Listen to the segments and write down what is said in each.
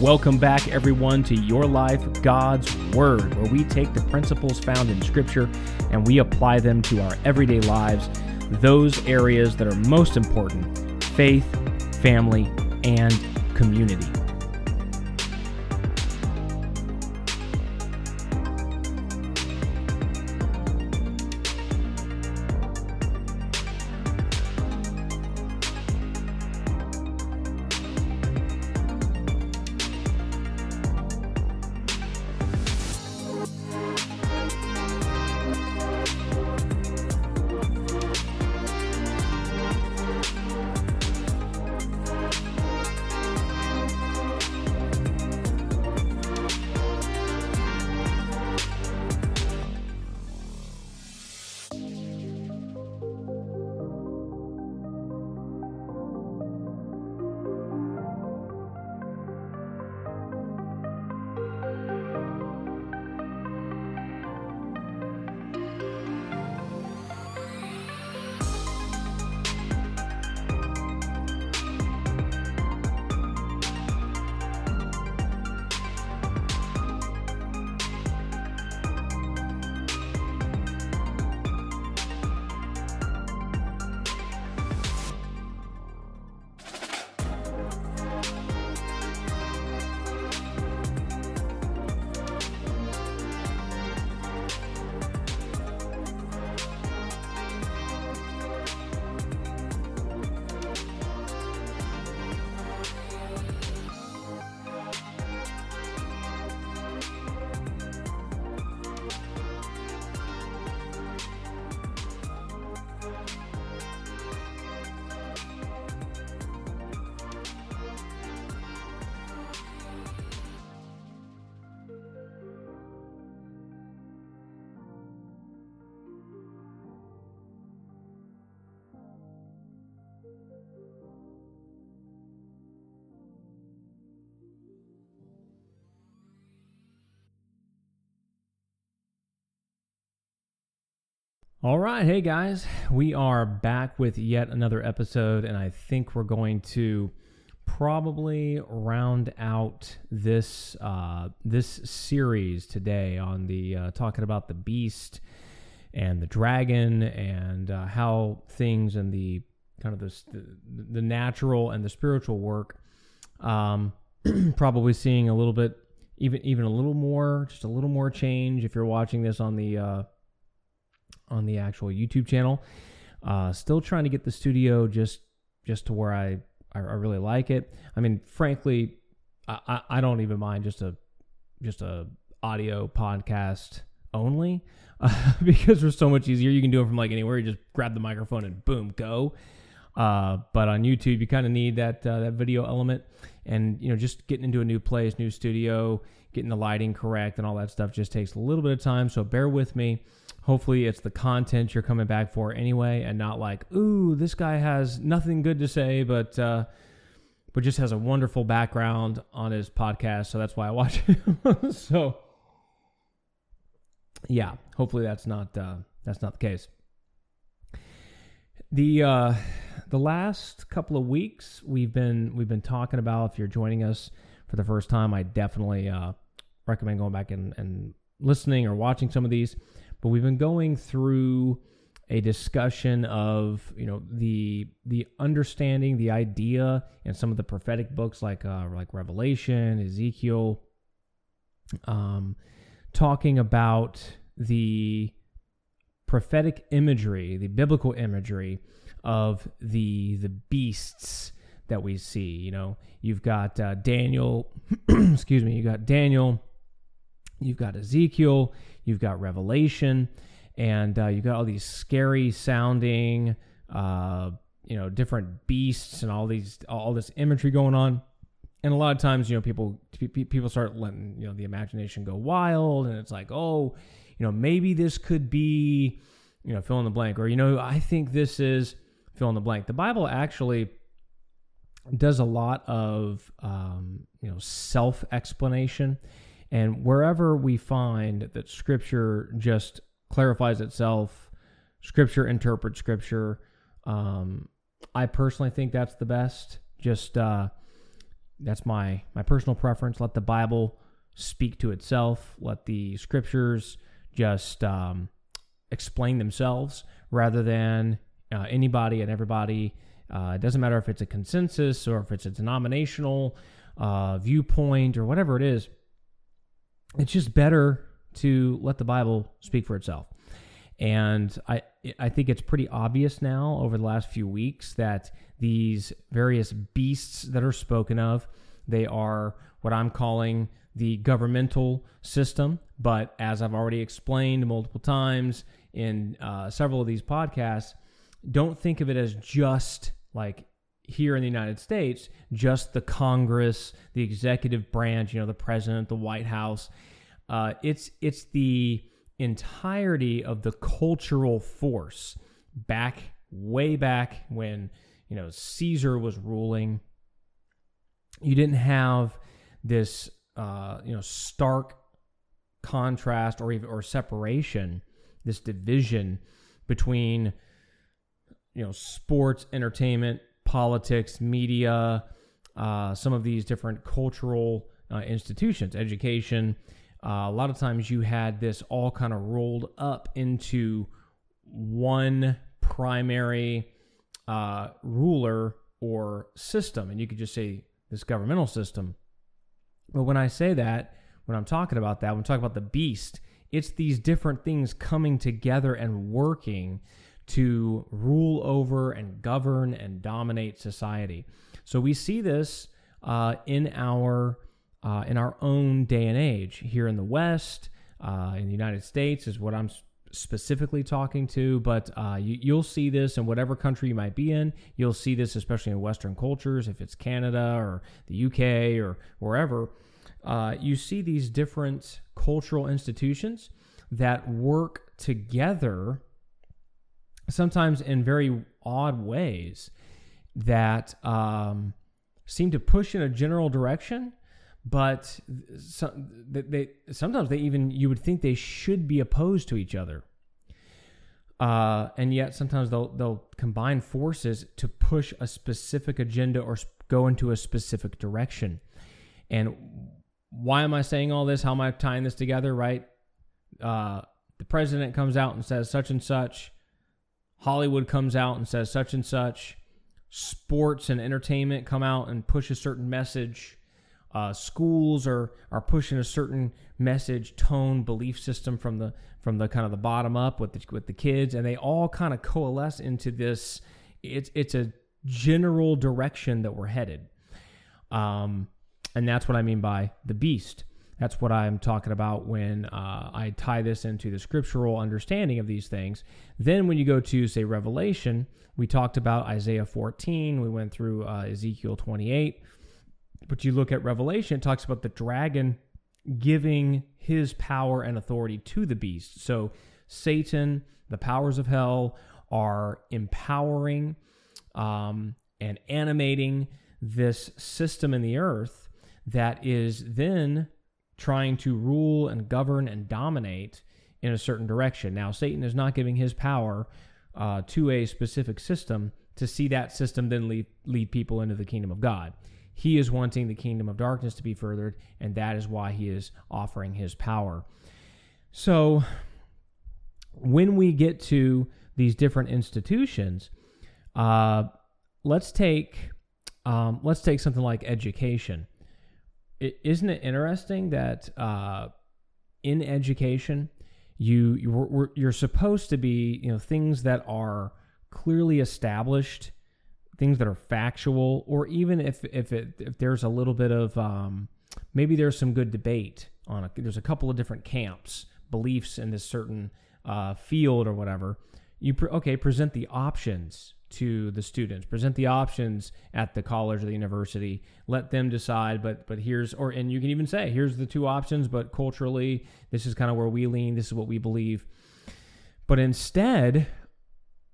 Welcome back, everyone, to Your Life, God's Word, where we take the principles found in Scripture and we apply them to our everyday lives, those areas that are most important faith, family, and community. All right, hey guys, we are back with yet another episode, and I think we're going to probably round out this uh, this series today on the uh, talking about the beast and the dragon and uh, how things and the kind of this, the the natural and the spiritual work. Um, probably seeing a little bit, even even a little more, just a little more change if you're watching this on the uh, on the actual YouTube channel. Uh, still trying to get the studio just just to where I I, I really like it. I mean, frankly, I, I don't even mind just a just a audio podcast only uh, because they're so much easier. You can do it from like anywhere. You just grab the microphone and boom, go. Uh, but on YouTube, you kind of need that uh, that video element, and you know, just getting into a new place, new studio, getting the lighting correct, and all that stuff just takes a little bit of time. So bear with me. Hopefully, it's the content you're coming back for anyway, and not like, ooh, this guy has nothing good to say, but uh, but just has a wonderful background on his podcast, so that's why I watch him so, yeah, hopefully that's not uh, that's not the case. The uh, the last couple of weeks we've been we've been talking about. If you're joining us for the first time, I definitely uh, recommend going back and, and listening or watching some of these but we've been going through a discussion of you know the the understanding the idea and some of the prophetic books like uh, like Revelation, Ezekiel, um, talking about the prophetic imagery, the biblical imagery of the the beasts that we see. You know, you've got uh, Daniel, excuse me, you got Daniel, you've got Ezekiel, you've got Revelation, and uh, you've got all these scary sounding, uh, you know, different beasts and all these all this imagery going on. And a lot of times, you know, people people start letting you know the imagination go wild, and it's like, oh, you know, maybe this could be, you know, fill in the blank, or you know, I think this is fill in the blank. The Bible actually does a lot of um, you know self explanation and wherever we find that Scripture just clarifies itself, Scripture interprets Scripture, um, I personally think that's the best. Just uh, that's my my personal preference. Let the Bible speak to itself. Let the scriptures just um, explain themselves rather than uh, anybody and everybody. Uh, it doesn't matter if it's a consensus or if it's a denominational uh, viewpoint or whatever it is. It's just better to let the Bible speak for itself. And I, I think it's pretty obvious now over the last few weeks that these various beasts that are spoken of, they are what I'm calling the governmental system. But as I've already explained multiple times in uh, several of these podcasts, don't think of it as just like here in the United States, just the Congress, the executive branch, you know, the president, the White House. Uh, it's it's the entirety of the cultural force back way back when you know Caesar was ruling. You didn't have this uh, you know stark contrast or even or separation, this division between you know sports, entertainment, politics, media, uh, some of these different cultural uh, institutions, education. Uh, a lot of times you had this all kind of rolled up into one primary uh, ruler or system. And you could just say this governmental system. But when I say that, when I'm talking about that, when I'm talking about the beast, it's these different things coming together and working to rule over and govern and dominate society. So we see this uh, in our uh, in our own day and age here in the West, uh, in the United States, is what I'm specifically talking to. But uh, you, will see this in whatever country you might be in. You'll see this especially in Western cultures, if it's Canada or the UK or wherever. Uh, you see these different cultural institutions that work together sometimes in very odd ways that um, seem to push in a general direction but some, they, sometimes they even you would think they should be opposed to each other. Uh, and yet sometimes they'll they'll combine forces to push a specific agenda or go into a specific direction. And why am i saying all this? How am i tying this together right? Uh, the president comes out and says such and such Hollywood comes out and says such and such. Sports and entertainment come out and push a certain message. Uh, schools are are pushing a certain message, tone, belief system from the from the kind of the bottom up with the with the kids, and they all kind of coalesce into this. It's it's a general direction that we're headed, um, and that's what I mean by the beast. That's what I'm talking about when uh, I tie this into the scriptural understanding of these things. Then, when you go to, say, Revelation, we talked about Isaiah 14, we went through uh, Ezekiel 28. But you look at Revelation, it talks about the dragon giving his power and authority to the beast. So, Satan, the powers of hell, are empowering um, and animating this system in the earth that is then trying to rule and govern and dominate in a certain direction. Now, Satan is not giving his power uh, to a specific system to see that system then lead, lead people into the kingdom of God. He is wanting the kingdom of darkness to be furthered, and that is why he is offering his power. So, when we get to these different institutions, uh, let's take um, let's take something like education isn't it interesting that uh, in education you you're, you're supposed to be you know things that are clearly established things that are factual or even if if it if there's a little bit of um, maybe there's some good debate on a, there's a couple of different camps beliefs in this certain uh, field or whatever you pre- okay present the options to the students. Present the options at the college or the university. Let them decide but but here's or and you can even say here's the two options but culturally this is kind of where we lean this is what we believe. But instead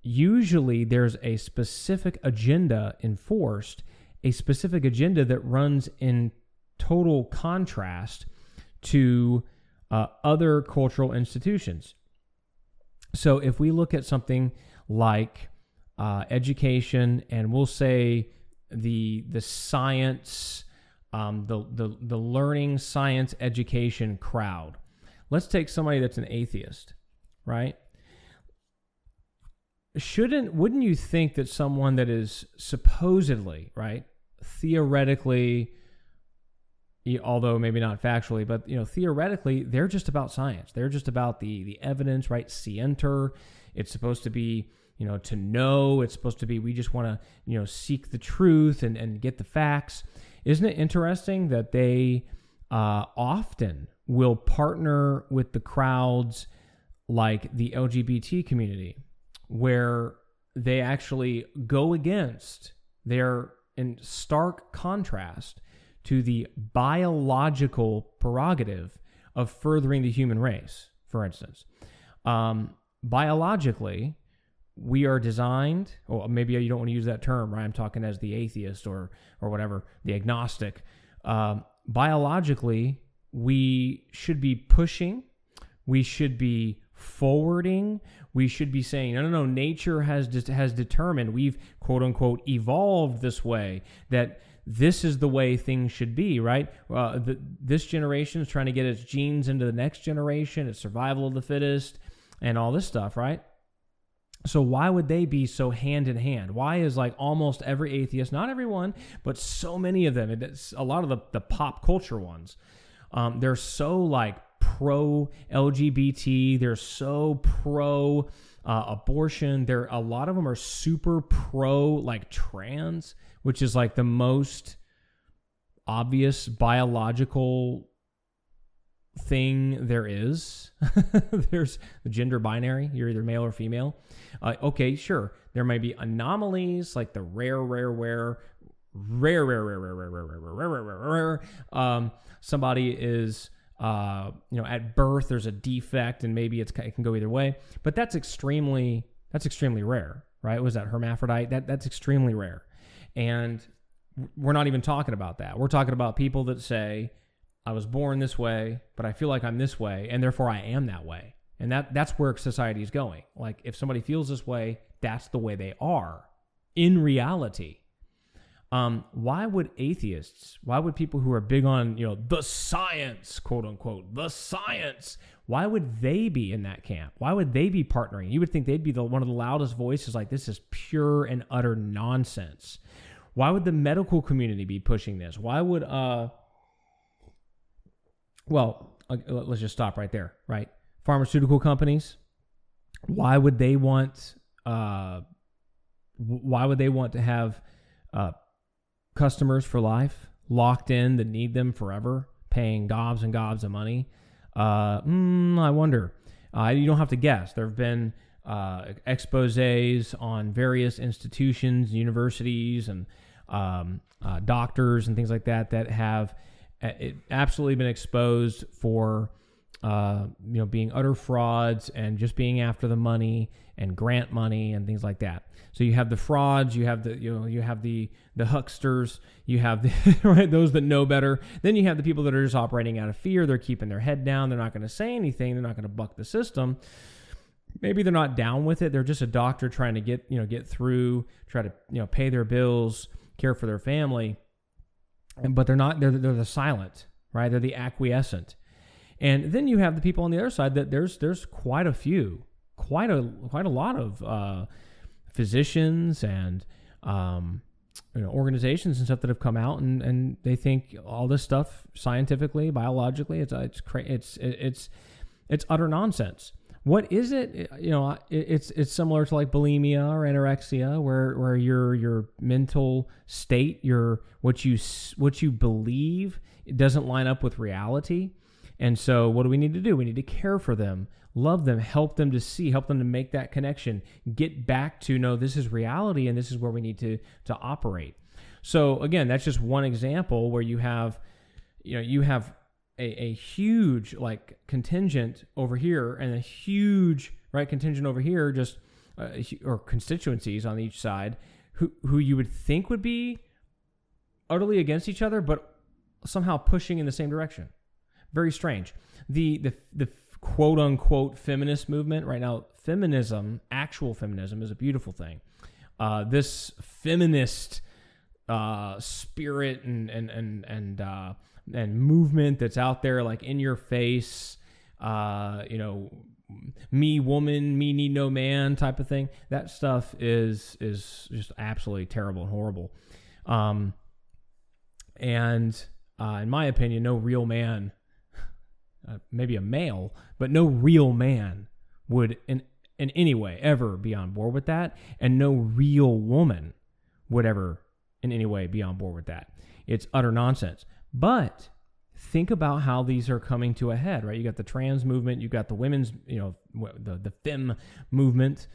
usually there's a specific agenda enforced a specific agenda that runs in total contrast to uh, other cultural institutions. So if we look at something like uh, education, and we'll say the the science um, the, the the learning science education crowd. Let's take somebody that's an atheist, right? Shouldn't wouldn't you think that someone that is supposedly right, theoretically, although maybe not factually, but you know theoretically, they're just about science. They're just about the the evidence, right? Scientia. It's supposed to be you know to know. It's supposed to be we just want to you know seek the truth and and get the facts. Isn't it interesting that they uh, often will partner with the crowds like the LGBT community, where they actually go against, they're in stark contrast to the biological prerogative of furthering the human race, for instance. Um, biologically, we are designed, or maybe you don't want to use that term, right? I'm talking as the atheist or or whatever, the agnostic. Um, biologically, we should be pushing, we should be forwarding, we should be saying, no, no, no, nature has de- has determined we've quote unquote evolved this way that this is the way things should be, right? Uh, the, this generation is trying to get its genes into the next generation, it's survival of the fittest, and all this stuff, right? So why would they be so hand in hand? Why is like almost every atheist, not everyone, but so many of them, it's a lot of the, the pop culture ones, um, they're so like pro LGBT, they're so pro uh, abortion. There, a lot of them are super pro like trans, which is like the most obvious biological thing there is. There's the gender binary. You're either male or female. Uh, okay, sure. There may be anomalies like the rare, rare, rare, rare, rare, rare, rare, rare, rare, rare, rare, rare, rare, rare. Um, somebody is, uh, you know, at birth there's a defect, and maybe it's it can go either way. But that's extremely that's extremely rare, right? Was that hermaphrodite? That that's extremely rare, and we're not even talking about that. We're talking about people that say, "I was born this way, but I feel like I'm this way, and therefore I am that way." And that that's where society is going. Like if somebody feels this way, that's the way they are in reality. Um, why would atheists, why would people who are big on, you know, the science, quote unquote, the science, why would they be in that camp? Why would they be partnering? You would think they'd be the one of the loudest voices like this is pure and utter nonsense. Why would the medical community be pushing this? Why would uh well, uh, let's just stop right there, right? pharmaceutical companies. Why would they want? Uh, why would they want to have uh, customers for life locked in that need them forever, paying gobs and gobs of money? Uh, mm, I wonder. Uh, you don't have to guess. There have been uh, exposes on various institutions, universities, and um, doctors and things like that that have uh, absolutely been exposed for uh, you know, being utter frauds and just being after the money and grant money and things like that. So you have the frauds, you have the you know you have the the hucksters, you have the right those that know better. Then you have the people that are just operating out of fear. They're keeping their head down. They're not going to say anything. They're not going to buck the system. Maybe they're not down with it. They're just a doctor trying to get you know get through, try to you know pay their bills, care for their family. But they're not. They're they're the silent, right? They're the acquiescent and then you have the people on the other side that there's there's quite a few, quite a quite a lot of uh, physicians and um, you know, organizations and stuff that have come out and, and they think all this stuff scientifically, biologically, it's it's it's it's it's utter nonsense. What is it? Eh, you know, it's it's similar to like bulimia or anorexia, where where your your mental state, your what you what you believe, doesn't line up with reality. And so, what do we need to do? We need to care for them, love them, help them to see, help them to make that connection, get back to no, this is reality and this is where we need to to operate. So again, that's just one example where you have, you know, you have a, a huge like contingent over here and a huge right contingent over here, just uh, or constituencies on each side who who you would think would be utterly against each other, but somehow pushing in the same direction. Very strange. The the the quote unquote feminist movement right now, feminism, actual feminism, is a beautiful thing. Uh, this feminist uh, spirit and and and and uh, and movement that's out there, like in your face. Uh, you know, me woman, me need no man type of thing. That stuff is is just absolutely terrible and horrible. Um, and uh, in my opinion, no real man, uh, maybe a male, but no real man would in in any way ever be on board with that, and no real woman would ever in any way be on board with that. It's utter nonsense. But think about how these are coming to a head, right? You got the trans movement, you got the women's, you know, the the fem movement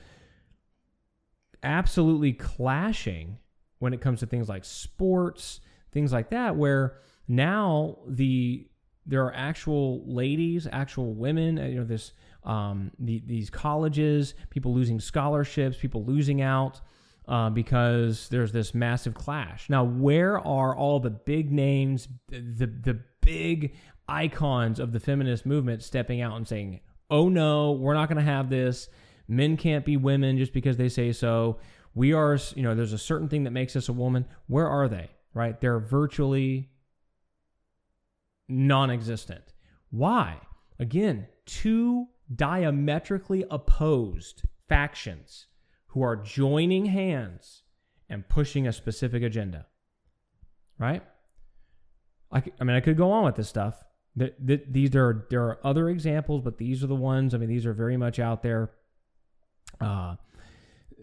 absolutely clashing when it comes to things like sports, things like that where now the there are actual ladies, actual women, uh, you know, this um, the, these colleges, people losing scholarships, people losing out uh, because there's this massive clash. Now, where are all the big names, the the big icons of the feminist movement stepping out and saying, "Oh no, we're not going to have this. Men can't be women just because they say so. We are, you know, there's a certain thing that makes us a woman. Where are they? Right? They're virtually non-existent. Why? Again, two diametrically opposed factions who are joining hands and pushing a specific agenda. Right? I, I mean, I could go on with this stuff. The, the, these there are there are other examples, but these are the ones. I mean, these are very much out there. Uh,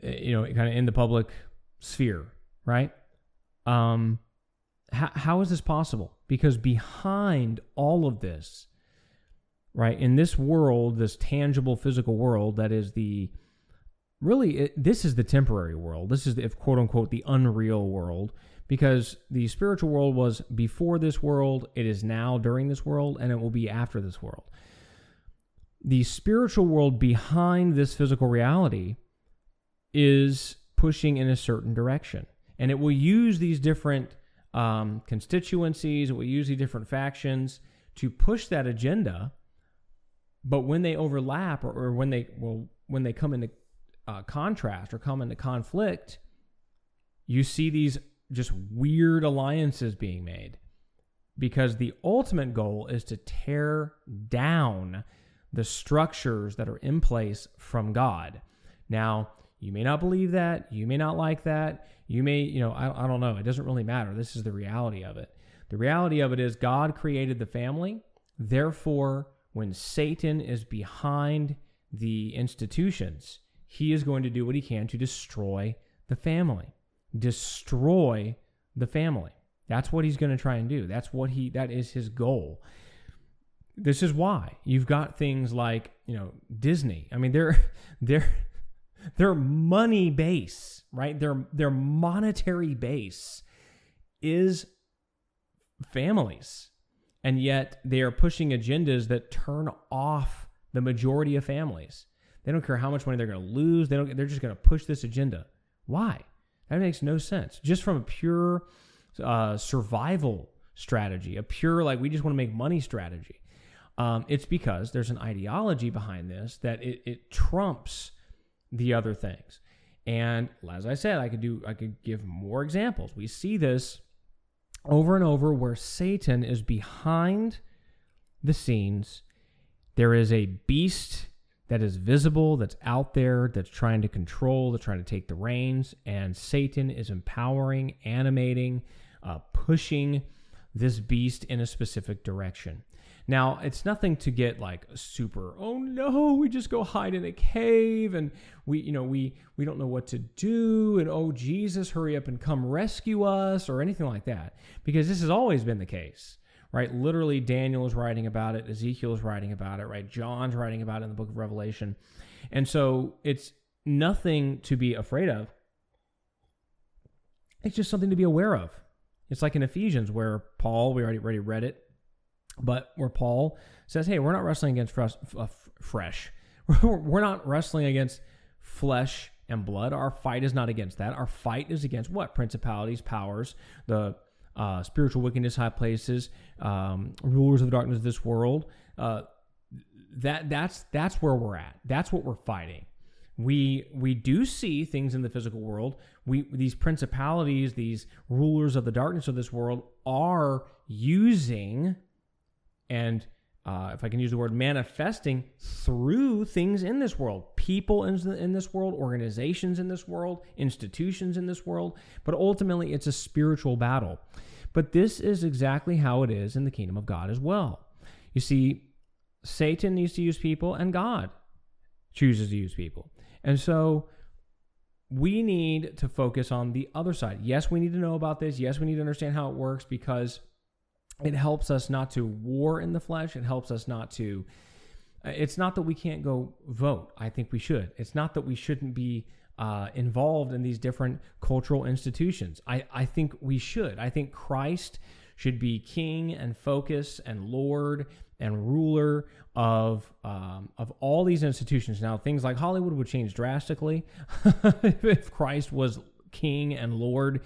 you know, kind of in the public sphere, right? Um, how, how is this possible? Because behind all of this, right, in this world, this tangible physical world that is the really, it, this is the temporary world. This is the, if quote unquote, the unreal world because the spiritual world was before this world, it is now during this world, and it will be after this world. The spiritual world behind this physical reality is pushing in a certain direction, and it will use these different um, constituencies, it will use these different factions to push that agenda. But when they overlap, or, or when they well, when they come into uh, contrast or come into conflict, you see these just weird alliances being made because the ultimate goal is to tear down the structures that are in place from God. Now, you may not believe that. You may not like that. You may, you know, I, I don't know. It doesn't really matter. This is the reality of it. The reality of it is God created the family. Therefore, when Satan is behind the institutions, he is going to do what he can to destroy the family destroy the family. That's what he's going to try and do. That's what he that is his goal. This is why you've got things like, you know, Disney. I mean, they're they're their money base, right? Their their monetary base is families. And yet they are pushing agendas that turn off the majority of families. They don't care how much money they're going to lose. They don't they're just going to push this agenda. Why? That makes no sense. Just from a pure uh, survival strategy, a pure, like, we just want to make money strategy. Um, it's because there's an ideology behind this that it, it trumps the other things. And as I said, I could do, I could give more examples. We see this over and over where Satan is behind the scenes. There is a beast that is visible, that's out there, that's trying to control, that's trying to take the reins. And Satan is empowering, animating, uh, pushing this beast in a specific direction. Now, it's nothing to get like super, oh no, we just go hide in a cave and we, you know, we we don't know what to do and oh Jesus, hurry up and come rescue us or anything like that. Because this has always been the case right? Literally, Daniel is writing about it, Ezekiel is writing about it, right? John's writing about it in the book of Revelation. And so it's nothing to be afraid of. It's just something to be aware of. It's like in Ephesians where Paul, we already, already read it, but where Paul says, hey, we're not wrestling against fresh. Uh, fresh. we're not wrestling against flesh and blood. Our fight is not against that. Our fight is against what? Principalities, powers, the uh, spiritual wickedness, high places, um, rulers of the darkness of this world. Uh, that that's that's where we're at. That's what we're fighting. we we do see things in the physical world. We these principalities, these rulers of the darkness of this world are using and uh, if I can use the word manifesting through things in this world, people in, in this world, organizations in this world, institutions in this world, but ultimately it's a spiritual battle. But this is exactly how it is in the kingdom of God as well. You see, Satan needs to use people, and God chooses to use people. And so we need to focus on the other side. Yes, we need to know about this. Yes, we need to understand how it works because it helps us not to war in the flesh. It helps us not to. Uh, it's not that we can't go vote. I think we should. It's not that we shouldn't be uh, involved in these different cultural institutions. I, I think we should. I think Christ should be king and focus and Lord and ruler of um, of all these institutions. Now, things like Hollywood would change drastically if Christ was king and Lord.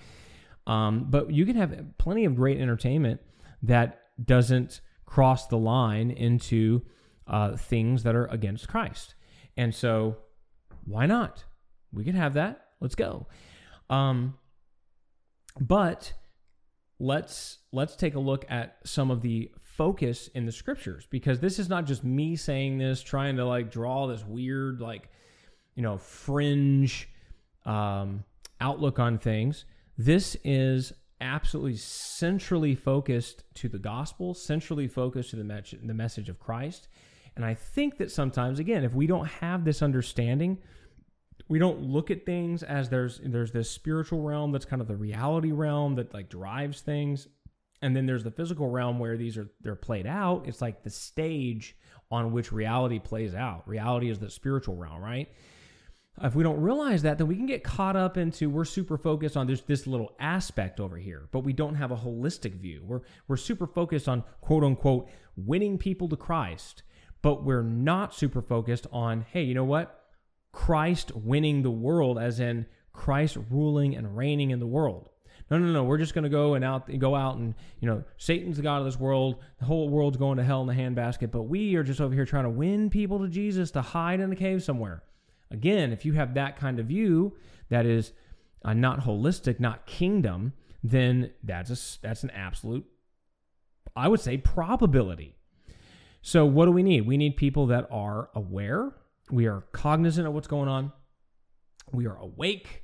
Um, but you can have plenty of great entertainment that doesn't cross the line into uh, things that are against Christ. And so, why not? We can have that. Let's go. Um, but let's let's take a look at some of the focus in the scriptures because this is not just me saying this, trying to like draw this weird like you know fringe um, outlook on things. This is absolutely centrally focused to the gospel, centrally focused to the, me- the message of Christ. And I think that sometimes, again, if we don't have this understanding, we don't look at things as there's there's this spiritual realm that's kind of the reality realm that like drives things, and then there's the physical realm where these are they're played out. It's like the stage on which reality plays out. Reality is the spiritual realm, right? If we don't realize that, then we can get caught up into we're super focused on this this little aspect over here, but we don't have a holistic view. We're we're super focused on quote unquote winning people to Christ, but we're not super focused on, hey, you know what? Christ winning the world, as in Christ ruling and reigning in the world. No, no, no. We're just going to go and out, go out and you know, Satan's the god of this world. The whole world's going to hell in the handbasket. But we are just over here trying to win people to Jesus to hide in a cave somewhere. Again, if you have that kind of view that is uh, not holistic, not kingdom, then that's a, that's an absolute, I would say, probability. So what do we need? We need people that are aware. We are cognizant of what's going on. We are awake,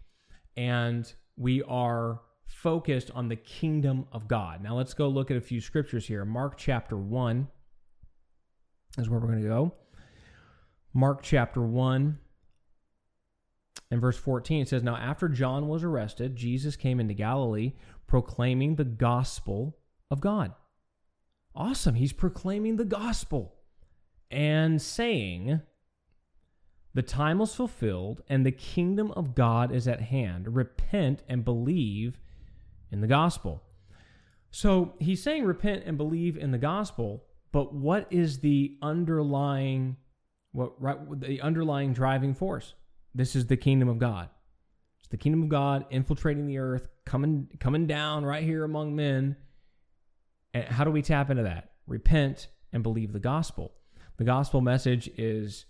and we are focused on the kingdom of God. Now let's go look at a few scriptures here. Mark chapter 1 is where we're going to go. Mark chapter 1 in verse 14, it says, Now after John was arrested, Jesus came into Galilee proclaiming the gospel of God. Awesome. He's proclaiming the gospel and saying, The time was fulfilled and the kingdom of God is at hand. Repent and believe in the gospel. So he's saying, Repent and believe in the gospel, but what is the underlying what right, the underlying driving force? This is the kingdom of God. It's the kingdom of God infiltrating the earth, coming coming down right here among men. And how do we tap into that? Repent and believe the gospel. The gospel message is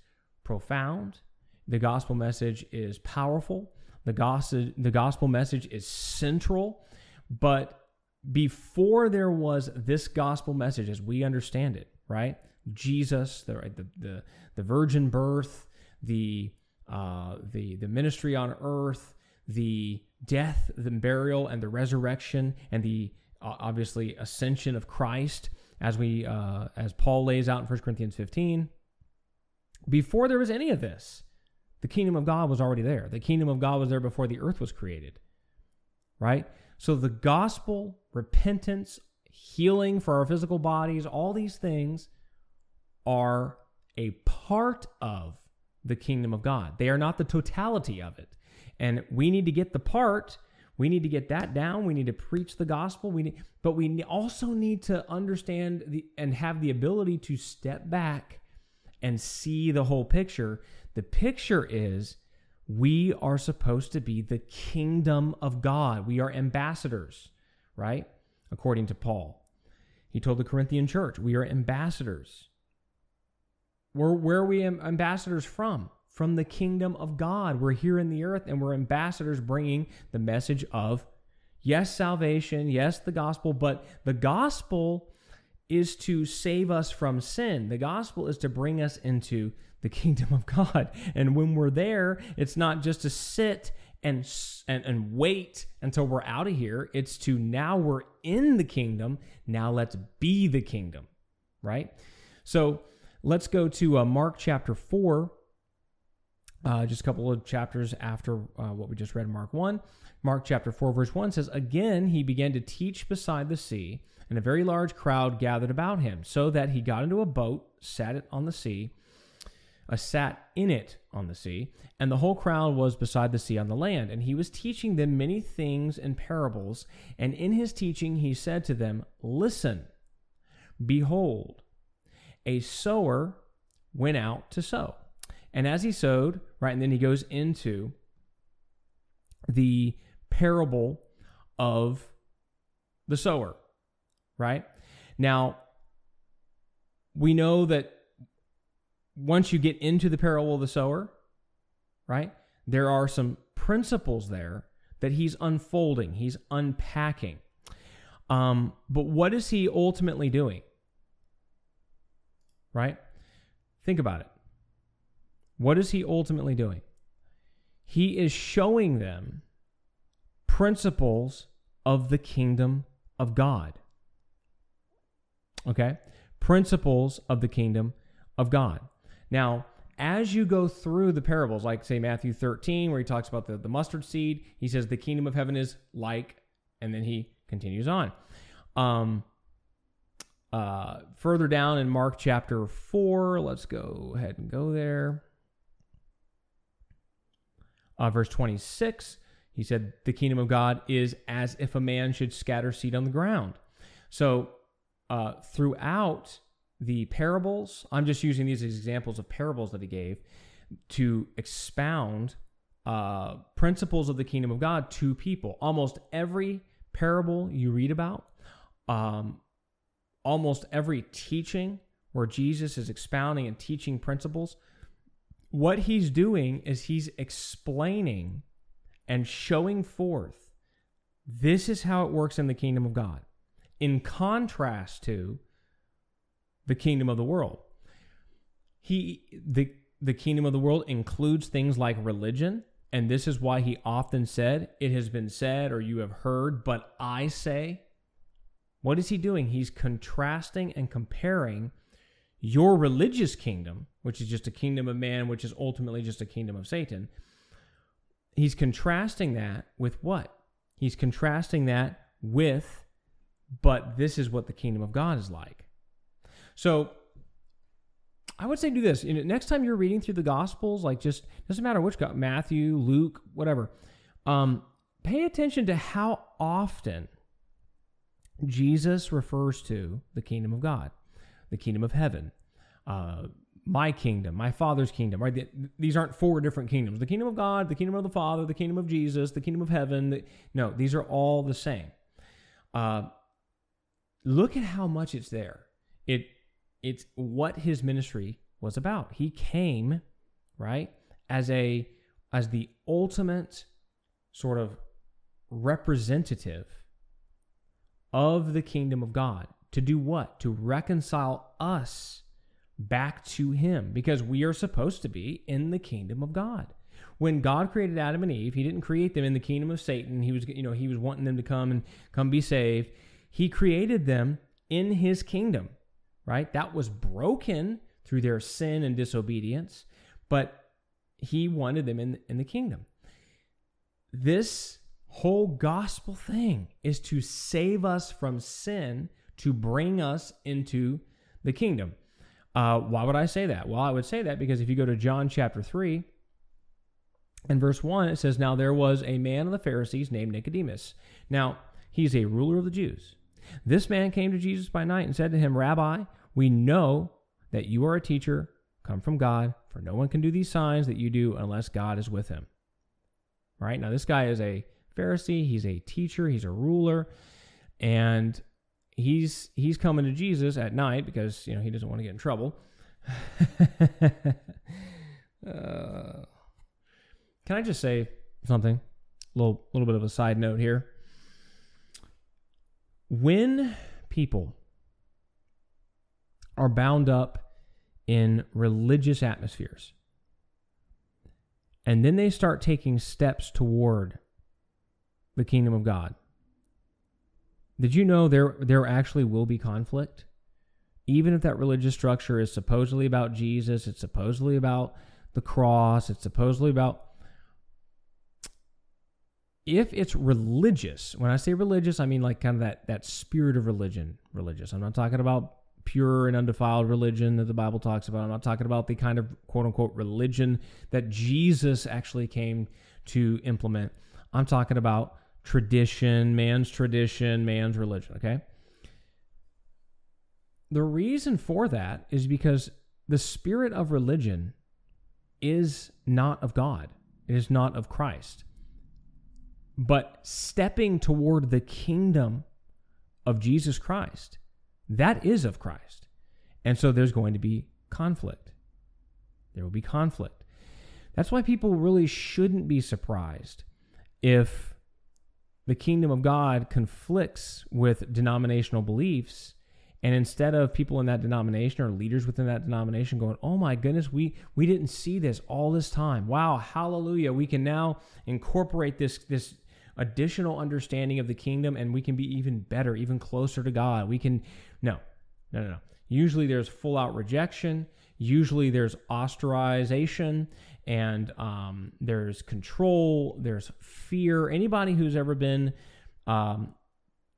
profound. The gospel message is powerful. The gospel, the gospel message is central. But before there was this gospel message, as we understand it, right? Jesus, the, the, the, the virgin birth, the uh, the the ministry on earth, the death, the burial, and the resurrection, and the uh, obviously ascension of Christ, as we uh, as Paul lays out in 1 Corinthians 15. Before there was any of this, the kingdom of God was already there. The kingdom of God was there before the earth was created. Right? So the gospel, repentance, healing for our physical bodies, all these things are a part of the kingdom of God. They are not the totality of it. And we need to get the part, we need to get that down. We need to preach the gospel. We need, but we also need to understand the and have the ability to step back and see the whole picture. The picture is we are supposed to be the kingdom of God. We are ambassadors, right? According to Paul. He told the Corinthian church, we are ambassadors. Where, where are we ambassadors from? from the kingdom of God. We're here in the earth and we're ambassadors bringing the message of, yes, salvation, yes, the gospel, but the gospel is to save us from sin. The gospel is to bring us into the kingdom of God. And when we're there, it's not just to sit and, and, and wait until we're out of here. It's to now we're in the kingdom. Now let's be the kingdom, right? So let's go to uh, Mark chapter 4. Uh, just a couple of chapters after uh, what we just read in Mark 1. Mark chapter 4, verse 1 says, Again, he began to teach beside the sea, and a very large crowd gathered about him, so that he got into a boat, sat it on the sea, uh, sat in it on the sea, and the whole crowd was beside the sea on the land. And he was teaching them many things in parables. And in his teaching, he said to them, Listen, behold, a sower went out to sow. And as he sowed, right, and then he goes into the parable of the sower, right? Now, we know that once you get into the parable of the sower, right, there are some principles there that he's unfolding, he's unpacking. Um, but what is he ultimately doing? Right? Think about it. What is he ultimately doing? He is showing them principles of the kingdom of God. Okay? Principles of the kingdom of God. Now, as you go through the parables, like say Matthew 13, where he talks about the, the mustard seed, he says the kingdom of heaven is like, and then he continues on. Um, uh, further down in Mark chapter 4, let's go ahead and go there. Uh, verse 26, he said, The kingdom of God is as if a man should scatter seed on the ground. So, uh, throughout the parables, I'm just using these examples of parables that he gave to expound uh, principles of the kingdom of God to people. Almost every parable you read about, um, almost every teaching where Jesus is expounding and teaching principles, what he's doing is he's explaining and showing forth this is how it works in the kingdom of God, in contrast to the kingdom of the world. He the the kingdom of the world includes things like religion, and this is why he often said, It has been said, or you have heard, but I say. What is he doing? He's contrasting and comparing your religious kingdom, which is just a kingdom of man, which is ultimately just a kingdom of Satan. He's contrasting that with what? He's contrasting that with, but this is what the kingdom of God is like. So I would say do this. You know, next time you're reading through the Gospels, like just doesn't matter which God, Matthew, Luke, whatever. Um, pay attention to how often Jesus refers to the kingdom of God, the kingdom of heaven, uh, my kingdom, my Father's kingdom. Right? These aren't four different kingdoms: the kingdom of God, the kingdom of the Father, the kingdom of Jesus, the kingdom of heaven. The, no, these are all the same. Uh, look at how much it's there. It it's what his ministry was about. He came, right, as a as the ultimate sort of representative of the kingdom of God. To do what? To reconcile us back to him because we are supposed to be in the kingdom of God. When God created Adam and Eve, he didn't create them in the kingdom of Satan. He was you know, he was wanting them to come and come be saved. He created them in his kingdom right? That was broken through their sin and disobedience, but he wanted them in, in the kingdom. This whole gospel thing is to save us from sin, to bring us into the kingdom. Uh, why would I say that? Well, I would say that because if you go to John chapter 3 and verse 1, it says, Now there was a man of the Pharisees named Nicodemus. Now, he's a ruler of the Jews. This man came to Jesus by night and said to him, Rabbi, we know that you are a teacher come from God, for no one can do these signs that you do unless God is with him. Right? Now, this guy is a Pharisee, he's a teacher, he's a ruler, and he's he's coming to Jesus at night because you know he doesn't want to get in trouble. Uh, can I just say something? A little, little bit of a side note here. When people are bound up in religious atmospheres, and then they start taking steps toward the kingdom of God. Did you know there there actually will be conflict? Even if that religious structure is supposedly about Jesus, it's supposedly about the cross, it's supposedly about if it's religious, when I say religious, I mean like kind of that that spirit of religion, religious. I'm not talking about pure and undefiled religion that the Bible talks about. I'm not talking about the kind of quote unquote religion that Jesus actually came to implement. I'm talking about tradition, man's tradition, man's religion, okay? The reason for that is because the spirit of religion is not of God. It is not of Christ. But stepping toward the kingdom of Jesus Christ, that is of Christ. And so there's going to be conflict. There will be conflict. That's why people really shouldn't be surprised if the kingdom of God conflicts with denominational beliefs and instead of people in that denomination or leaders within that denomination going, "Oh my goodness, we we didn't see this all this time. Wow, hallelujah. We can now incorporate this this additional understanding of the kingdom and we can be even better, even closer to God. We can no. No, no, no. Usually there's full out rejection. Usually there's ostracization and um, there's control, there's fear. Anybody who's ever been um,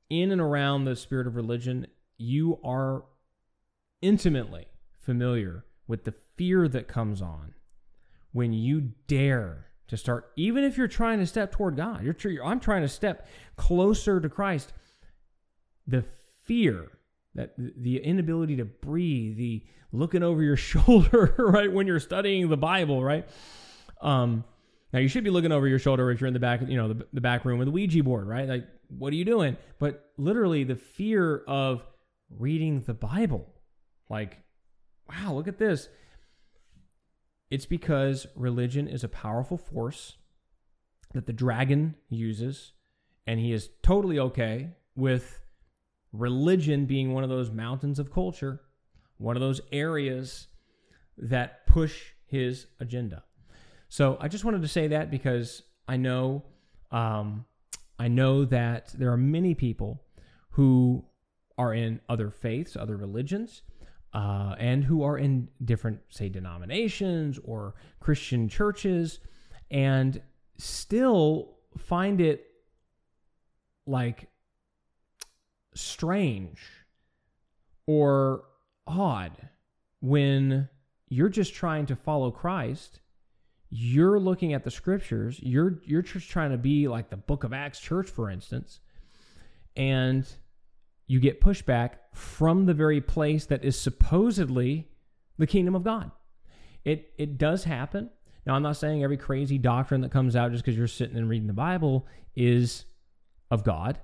in and around the spirit of religion you are intimately familiar with the fear that comes on when you dare to start even if you're trying to step toward God you're I'm trying to step closer to Christ the fear that the inability to breathe the looking over your shoulder right when you're studying the Bible right um now you should be looking over your shoulder if you're in the back you know the, the back room with the Ouija board right like what are you doing but literally the fear of reading the Bible. Like, wow, look at this. It's because religion is a powerful force that the dragon uses, and he is totally okay with religion being one of those mountains of culture, one of those areas that push his agenda. So I just wanted to say that because I know, um, I know that there are many people who are in other faiths, other religions, uh, and who are in different, say, denominations or Christian churches, and still find it like strange or odd when you're just trying to follow Christ you're looking at the scriptures you're you're just trying to be like the book of acts church for instance and you get pushback from the very place that is supposedly the kingdom of God. It it does happen. Now I'm not saying every crazy doctrine that comes out just because you're sitting and reading the Bible is of God,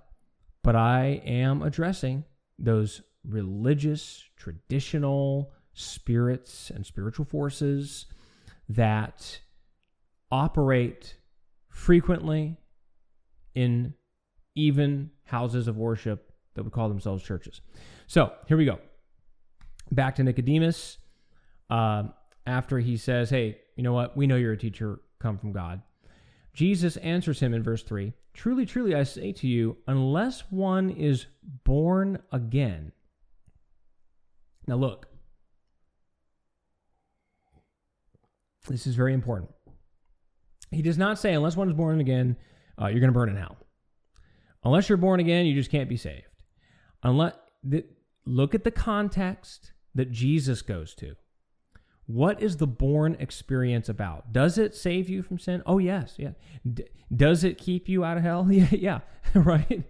but I am addressing those religious, traditional spirits and spiritual forces that operate frequently in even houses of worship that would call themselves churches. So here we go. Back to Nicodemus. Uh, after he says, Hey, you know what? We know you're a teacher come from God. Jesus answers him in verse 3 Truly, truly, I say to you, unless one is born again. Now, look, this is very important. He does not say, unless one is born again, uh, you're going to burn in hell. Unless you're born again, you just can't be saved unless look at the context that Jesus goes to. What is the born experience about? Does it save you from sin? Oh yes, yeah. D- does it keep you out of hell? Yeah, yeah, right.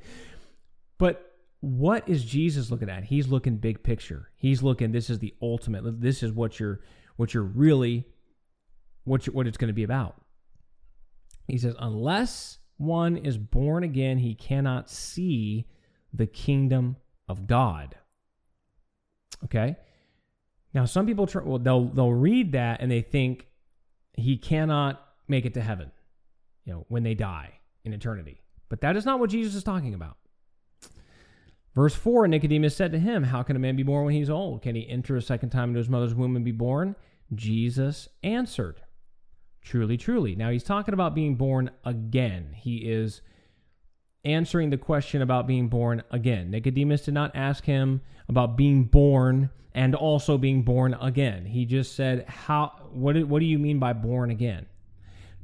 But what is Jesus looking at? He's looking big picture. He's looking. This is the ultimate. This is what you're what you're really what you, what it's going to be about. He says, unless one is born again, he cannot see the kingdom of God. Okay? Now some people try, well they'll they'll read that and they think he cannot make it to heaven, you know, when they die in eternity. But that is not what Jesus is talking about. Verse 4 Nicodemus said to him, How can a man be born when he's old? Can he enter a second time into his mother's womb and be born? Jesus answered, Truly, truly. Now he's talking about being born again. He is answering the question about being born again. Nicodemus did not ask him about being born and also being born again. He just said, "How what do, what do you mean by born again?"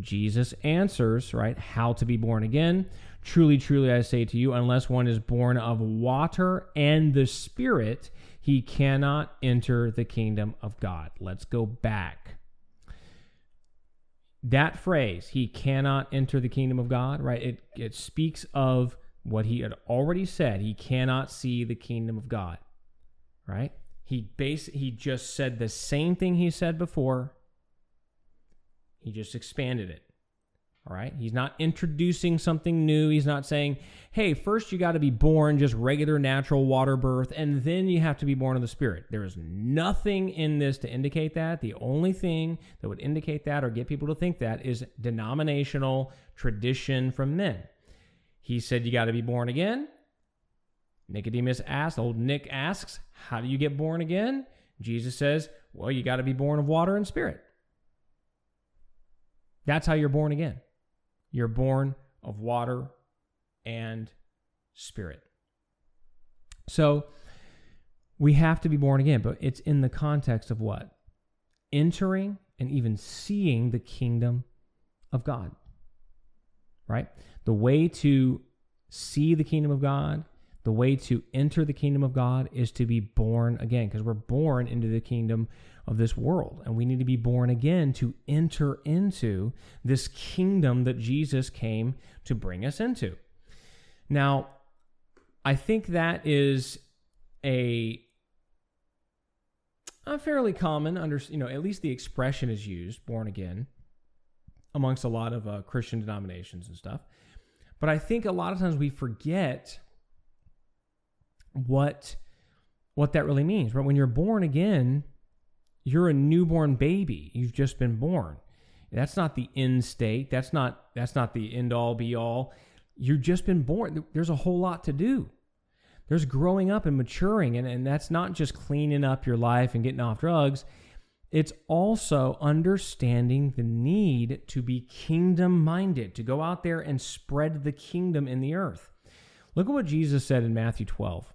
Jesus answers, right, how to be born again. Truly, truly, I say to you, unless one is born of water and the Spirit, he cannot enter the kingdom of God. Let's go back. That phrase, he cannot enter the kingdom of God, right? It, it speaks of what he had already said. He cannot see the kingdom of God, right? He base he just said the same thing he said before. He just expanded it. All right. He's not introducing something new. He's not saying, hey, first you got to be born just regular natural water birth, and then you have to be born of the Spirit. There is nothing in this to indicate that. The only thing that would indicate that or get people to think that is denominational tradition from men. He said, you got to be born again. Nicodemus asks, old Nick asks, how do you get born again? Jesus says, well, you got to be born of water and spirit. That's how you're born again. You're born of water and spirit. So we have to be born again, but it's in the context of what? Entering and even seeing the kingdom of God. Right? The way to see the kingdom of God, the way to enter the kingdom of God is to be born again because we're born into the kingdom of this world. And we need to be born again to enter into this kingdom that Jesus came to bring us into. Now, I think that is a a fairly common under you know at least the expression is used born again amongst a lot of uh, christian denominations and stuff but i think a lot of times we forget what what that really means right when you're born again you're a newborn baby. You've just been born. That's not the end state. That's not that's not the end all be all. You've just been born. There's a whole lot to do. There's growing up and maturing, and, and that's not just cleaning up your life and getting off drugs. It's also understanding the need to be kingdom minded, to go out there and spread the kingdom in the earth. Look at what Jesus said in Matthew 12.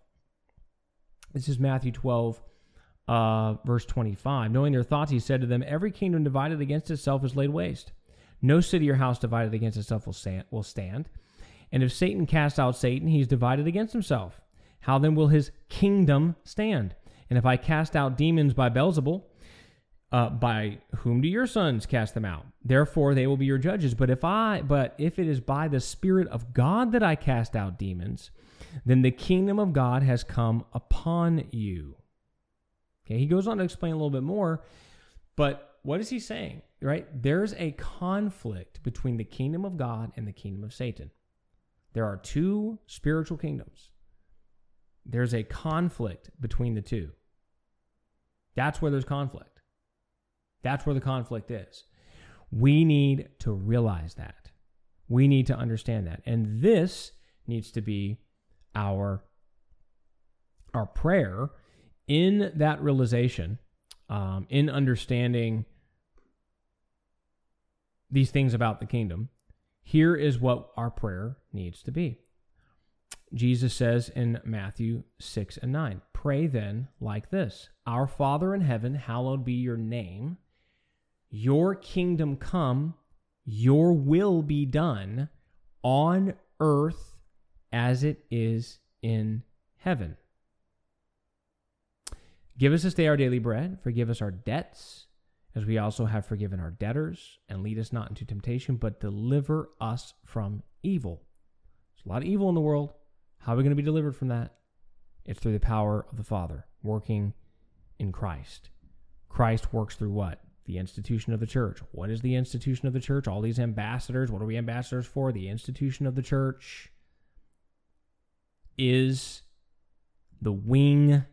This is Matthew 12, uh, verse 25. Knowing their thoughts, he said to them, Every kingdom divided against itself is laid waste. No city or house divided against itself will stand. And if Satan casts out Satan, he is divided against himself. How then will his kingdom stand? And if I cast out demons by Beelzebul, uh, by whom do your sons cast them out? Therefore they will be your judges. But if I, but if it is by the Spirit of God that I cast out demons, then the kingdom of God has come upon you. Okay, he goes on to explain a little bit more, but what is he saying? Right? There's a conflict between the kingdom of God and the kingdom of Satan. There are two spiritual kingdoms. There's a conflict between the two. That's where there's conflict. That's where the conflict is. We need to realize that. We need to understand that. And this needs to be our our prayer in that realization, um, in understanding these things about the kingdom, here is what our prayer needs to be. Jesus says in Matthew 6 and 9, Pray then like this Our Father in heaven, hallowed be your name. Your kingdom come, your will be done on earth as it is in heaven. Give us this day our daily bread. Forgive us our debts, as we also have forgiven our debtors. And lead us not into temptation, but deliver us from evil. There's a lot of evil in the world. How are we going to be delivered from that? It's through the power of the Father working in Christ. Christ works through what? The institution of the church. What is the institution of the church? All these ambassadors. What are we ambassadors for? The institution of the church is the wing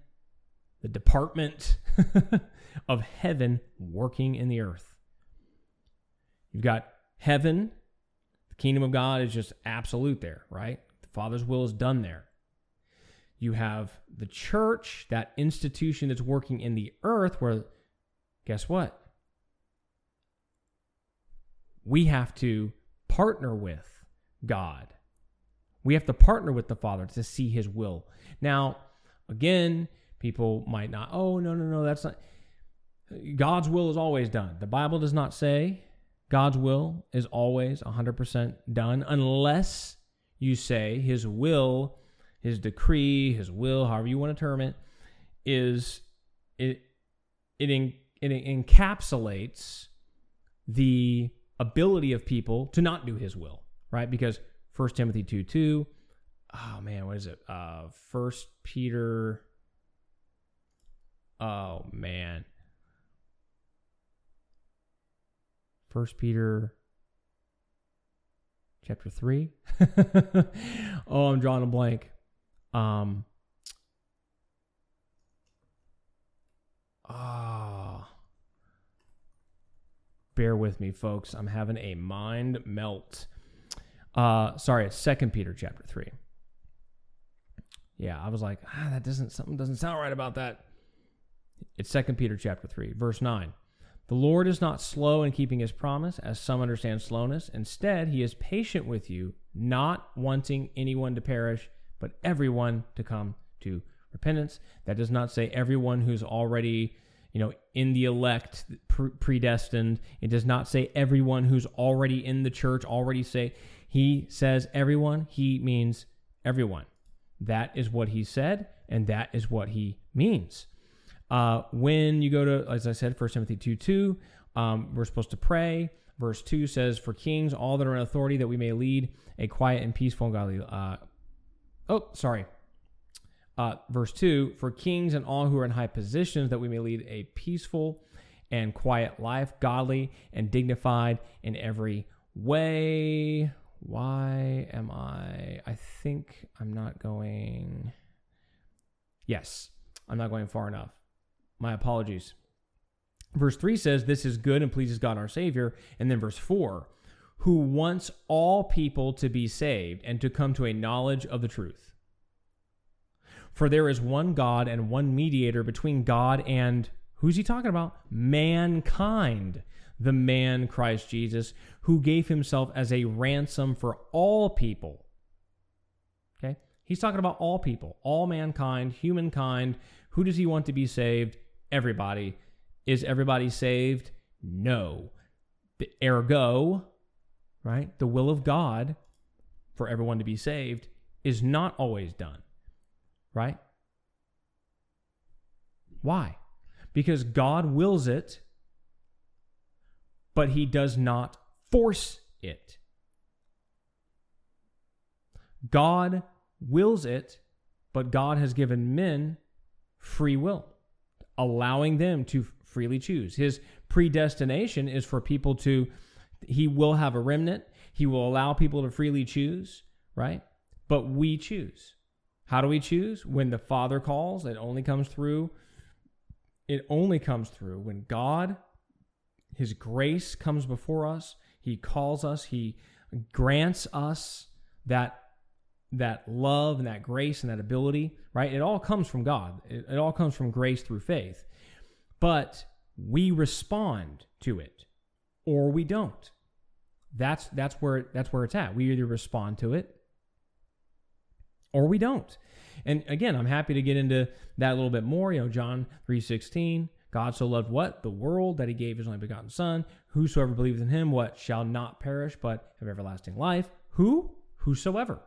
the department of heaven working in the earth. You've got heaven. The kingdom of God is just absolute there, right? The Father's will is done there. You have the church, that institution that's working in the earth, where guess what? We have to partner with God. We have to partner with the Father to see His will. Now, again, people might not, oh, no, no, no, that's not. God's will is always done. The Bible does not say God's will is always 100% done unless you say His will, His decree, His will, however you want to term it, is it it, it encapsulates the ability of people to not do His will, right? Because 1 Timothy 2 2, oh man, what is it? Uh, First Peter. Oh man. First Peter chapter 3. oh, I'm drawing a blank. Um Ah. Oh, bear with me, folks. I'm having a mind melt. Uh sorry, it's second Peter chapter 3. Yeah, I was like, ah, that doesn't something doesn't sound right about that. It's second Peter chapter 3, verse 9. The Lord is not slow in keeping his promise, as some understand slowness. Instead, he is patient with you, not wanting anyone to perish, but everyone to come to repentance. That does not say everyone who's already, you know, in the elect, predestined. It does not say everyone who's already in the church, already say. He says everyone, he means everyone. That is what he said, and that is what he means. Uh, when you go to, as I said, 1 Timothy 2 2, um, we're supposed to pray. Verse 2 says, For kings, all that are in authority, that we may lead a quiet and peaceful and godly. Uh, oh, sorry. Uh, verse 2 For kings and all who are in high positions, that we may lead a peaceful and quiet life, godly and dignified in every way. Why am I? I think I'm not going. Yes, I'm not going far enough. My apologies. Verse 3 says, This is good and pleases God our Savior. And then verse 4, who wants all people to be saved and to come to a knowledge of the truth. For there is one God and one mediator between God and who's he talking about? Mankind, the man Christ Jesus, who gave himself as a ransom for all people. Okay? He's talking about all people, all mankind, humankind. Who does he want to be saved? everybody. Is everybody saved? No. The ergo, right? The will of God for everyone to be saved is not always done, right? Why? Because God wills it, but he does not force it. God wills it, but God has given men free will allowing them to freely choose. His predestination is for people to, he will have a remnant. He will allow people to freely choose, right? But we choose. How do we choose? When the Father calls, it only comes through. It only comes through when God, His grace comes before us. He calls us. He grants us that that love and that grace and that ability, right? It all comes from God. It, it all comes from grace through faith. But we respond to it or we don't. That's that's where that's where it's at. We either respond to it or we don't. And again, I'm happy to get into that a little bit more. You know, John 3:16, God so loved what? The world that he gave his only begotten son, whosoever believes in him what shall not perish but have everlasting life. Who? Whosoever.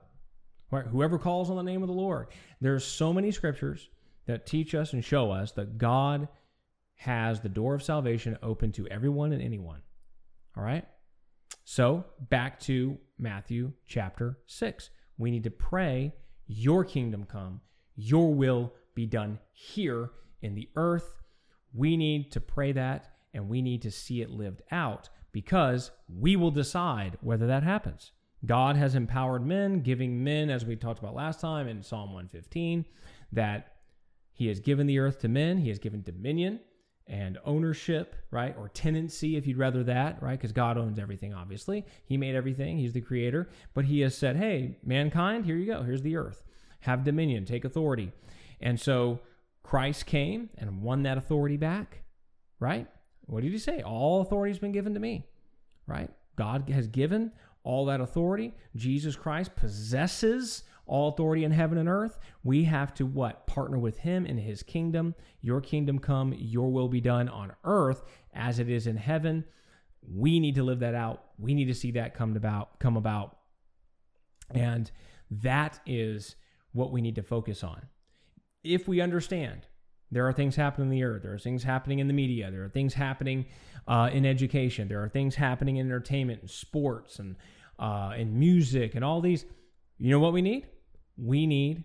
Right? Whoever calls on the name of the Lord. There's so many scriptures that teach us and show us that God has the door of salvation open to everyone and anyone. All right? So, back to Matthew chapter 6. We need to pray, Your kingdom come, Your will be done here in the earth. We need to pray that and we need to see it lived out because we will decide whether that happens. God has empowered men, giving men, as we talked about last time in Psalm 115, that He has given the earth to men, He has given dominion, and ownership, right? Or tenancy, if you'd rather that, right? Because God owns everything, obviously. He made everything, He's the creator. But He has said, hey, mankind, here you go. Here's the earth. Have dominion, take authority. And so Christ came and won that authority back, right? What did He say? All authority has been given to me, right? God has given all that authority. Jesus Christ possesses all authority in heaven and earth. We have to what? Partner with him in his kingdom. Your kingdom come, your will be done on earth as it is in heaven. We need to live that out. We need to see that come about come about. And that is what we need to focus on. If we understand there are things happening in the earth. There are things happening in the media. There are things happening uh, in education. There are things happening in entertainment and sports and uh, in music and all these. You know what we need? We need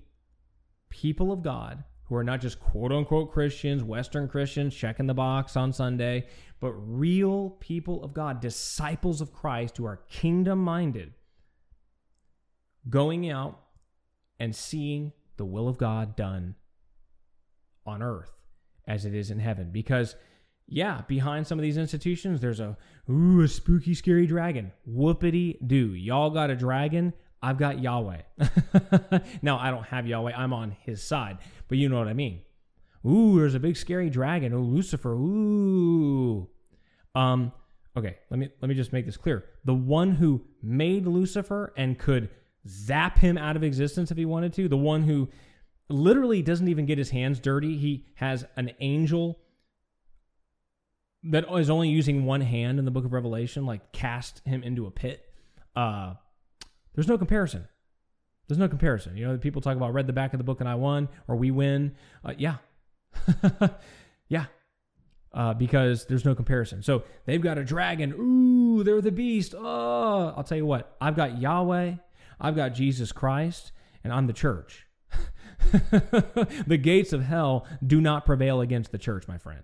people of God who are not just quote unquote Christians, Western Christians, checking the box on Sunday, but real people of God, disciples of Christ who are kingdom minded, going out and seeing the will of God done on earth as it is in heaven. Because, yeah, behind some of these institutions, there's a, ooh, a spooky, scary dragon. Whoopity doo. Y'all got a dragon. I've got Yahweh. now, I don't have Yahweh. I'm on his side. But you know what I mean. Ooh, there's a big scary dragon. Oh, Lucifer. Ooh. Um, okay, let me let me just make this clear. The one who made Lucifer and could zap him out of existence if he wanted to, the one who literally doesn't even get his hands dirty. He has an angel that is only using one hand in the book of Revelation, like cast him into a pit. Uh, there's no comparison. There's no comparison. You know, people talk about read the back of the book and I won or we win. Uh, yeah. yeah. Uh, because there's no comparison. So they've got a dragon. Ooh, they're the beast. Oh, I'll tell you what. I've got Yahweh. I've got Jesus Christ, and I'm the church. the gates of hell do not prevail against the church, my friend.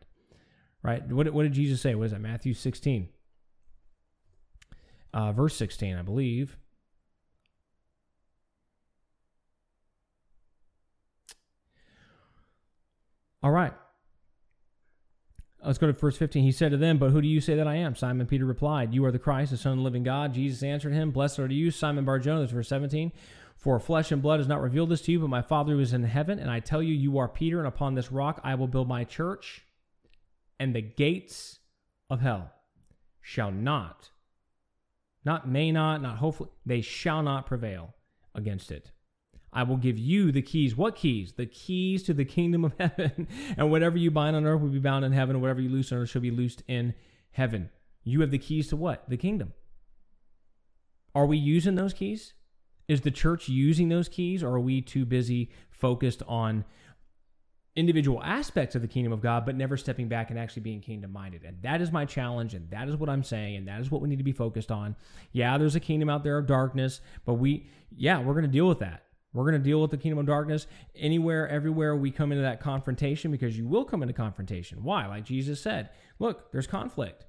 Right? What, what did Jesus say? What is that? Matthew 16. Uh, verse 16, I believe. All right. Let's go to verse 15. He said to them, But who do you say that I am? Simon Peter replied, You are the Christ, the Son of the living God. Jesus answered him, Blessed are you, Simon Barjona. That's verse 17. For flesh and blood has not revealed this to you, but my Father who is in heaven. And I tell you, you are Peter, and upon this rock I will build my church, and the gates of hell shall not, not may not, not hopefully, they shall not prevail against it. I will give you the keys. What keys? The keys to the kingdom of heaven. and whatever you bind on earth will be bound in heaven, and whatever you loose on earth shall be loosed in heaven. You have the keys to what? The kingdom. Are we using those keys? Is the church using those keys, or are we too busy focused on individual aspects of the kingdom of God, but never stepping back and actually being kingdom minded? And that is my challenge, and that is what I'm saying, and that is what we need to be focused on. Yeah, there's a kingdom out there of darkness, but we, yeah, we're going to deal with that. We're going to deal with the kingdom of darkness anywhere, everywhere we come into that confrontation because you will come into confrontation. Why? Like Jesus said, look, there's conflict.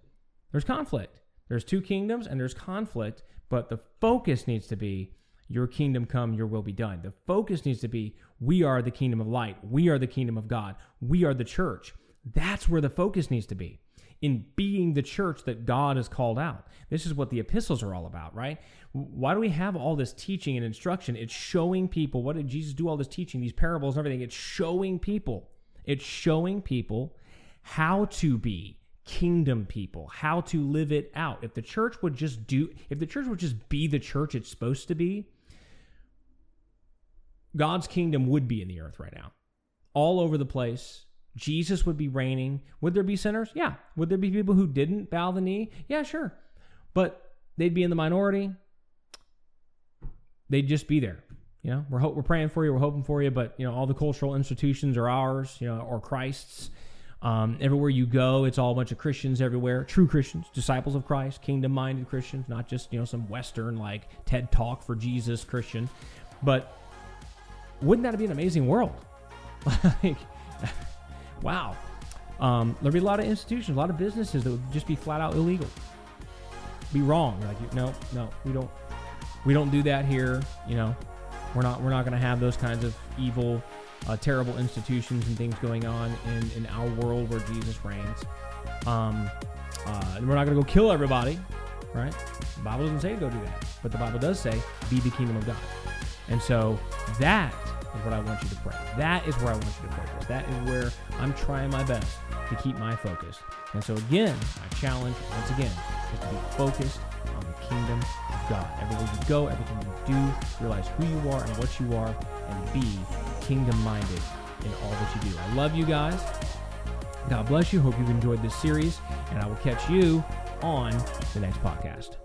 There's conflict. There's two kingdoms and there's conflict, but the focus needs to be your kingdom come, your will be done. The focus needs to be we are the kingdom of light. We are the kingdom of God. We are the church. That's where the focus needs to be in being the church that God has called out. This is what the epistles are all about, right? Why do we have all this teaching and instruction? It's showing people what did Jesus do all this teaching, these parables and everything? It's showing people. It's showing people how to be kingdom people, how to live it out. If the church would just do if the church would just be the church it's supposed to be, God's kingdom would be in the earth right now. All over the place. Jesus would be reigning. Would there be sinners? Yeah. Would there be people who didn't bow the knee? Yeah, sure. But they'd be in the minority. They'd just be there. You know, we're ho- we're praying for you, we're hoping for you, but you know, all the cultural institutions are ours, you know, or Christ's. Um, everywhere you go, it's all a bunch of Christians everywhere, true Christians, disciples of Christ, kingdom-minded Christians, not just you know some Western like TED Talk for Jesus Christian. But wouldn't that be an amazing world? like, wow. Um, there'd be a lot of institutions, a lot of businesses that would just be flat out illegal, be wrong. Like, no, no, we don't, we don't do that here. You know, we're not, we're not going to have those kinds of evil uh, terrible institutions and things going on in, in our world where Jesus reigns. Um, uh, and we're not going to go kill everybody, right? The Bible doesn't say go do that, but the Bible does say be the kingdom of God. And so that is what I want you to pray. That is where I want you to focus. That is where I'm trying my best to keep my focus. And so again, my challenge once again is to be focused on the kingdom of God. Everywhere you go, everything you do, realize who you are and what you are, and be kingdom minded in all that you do. I love you guys. God bless you. Hope you've enjoyed this series, and I will catch you on the next podcast.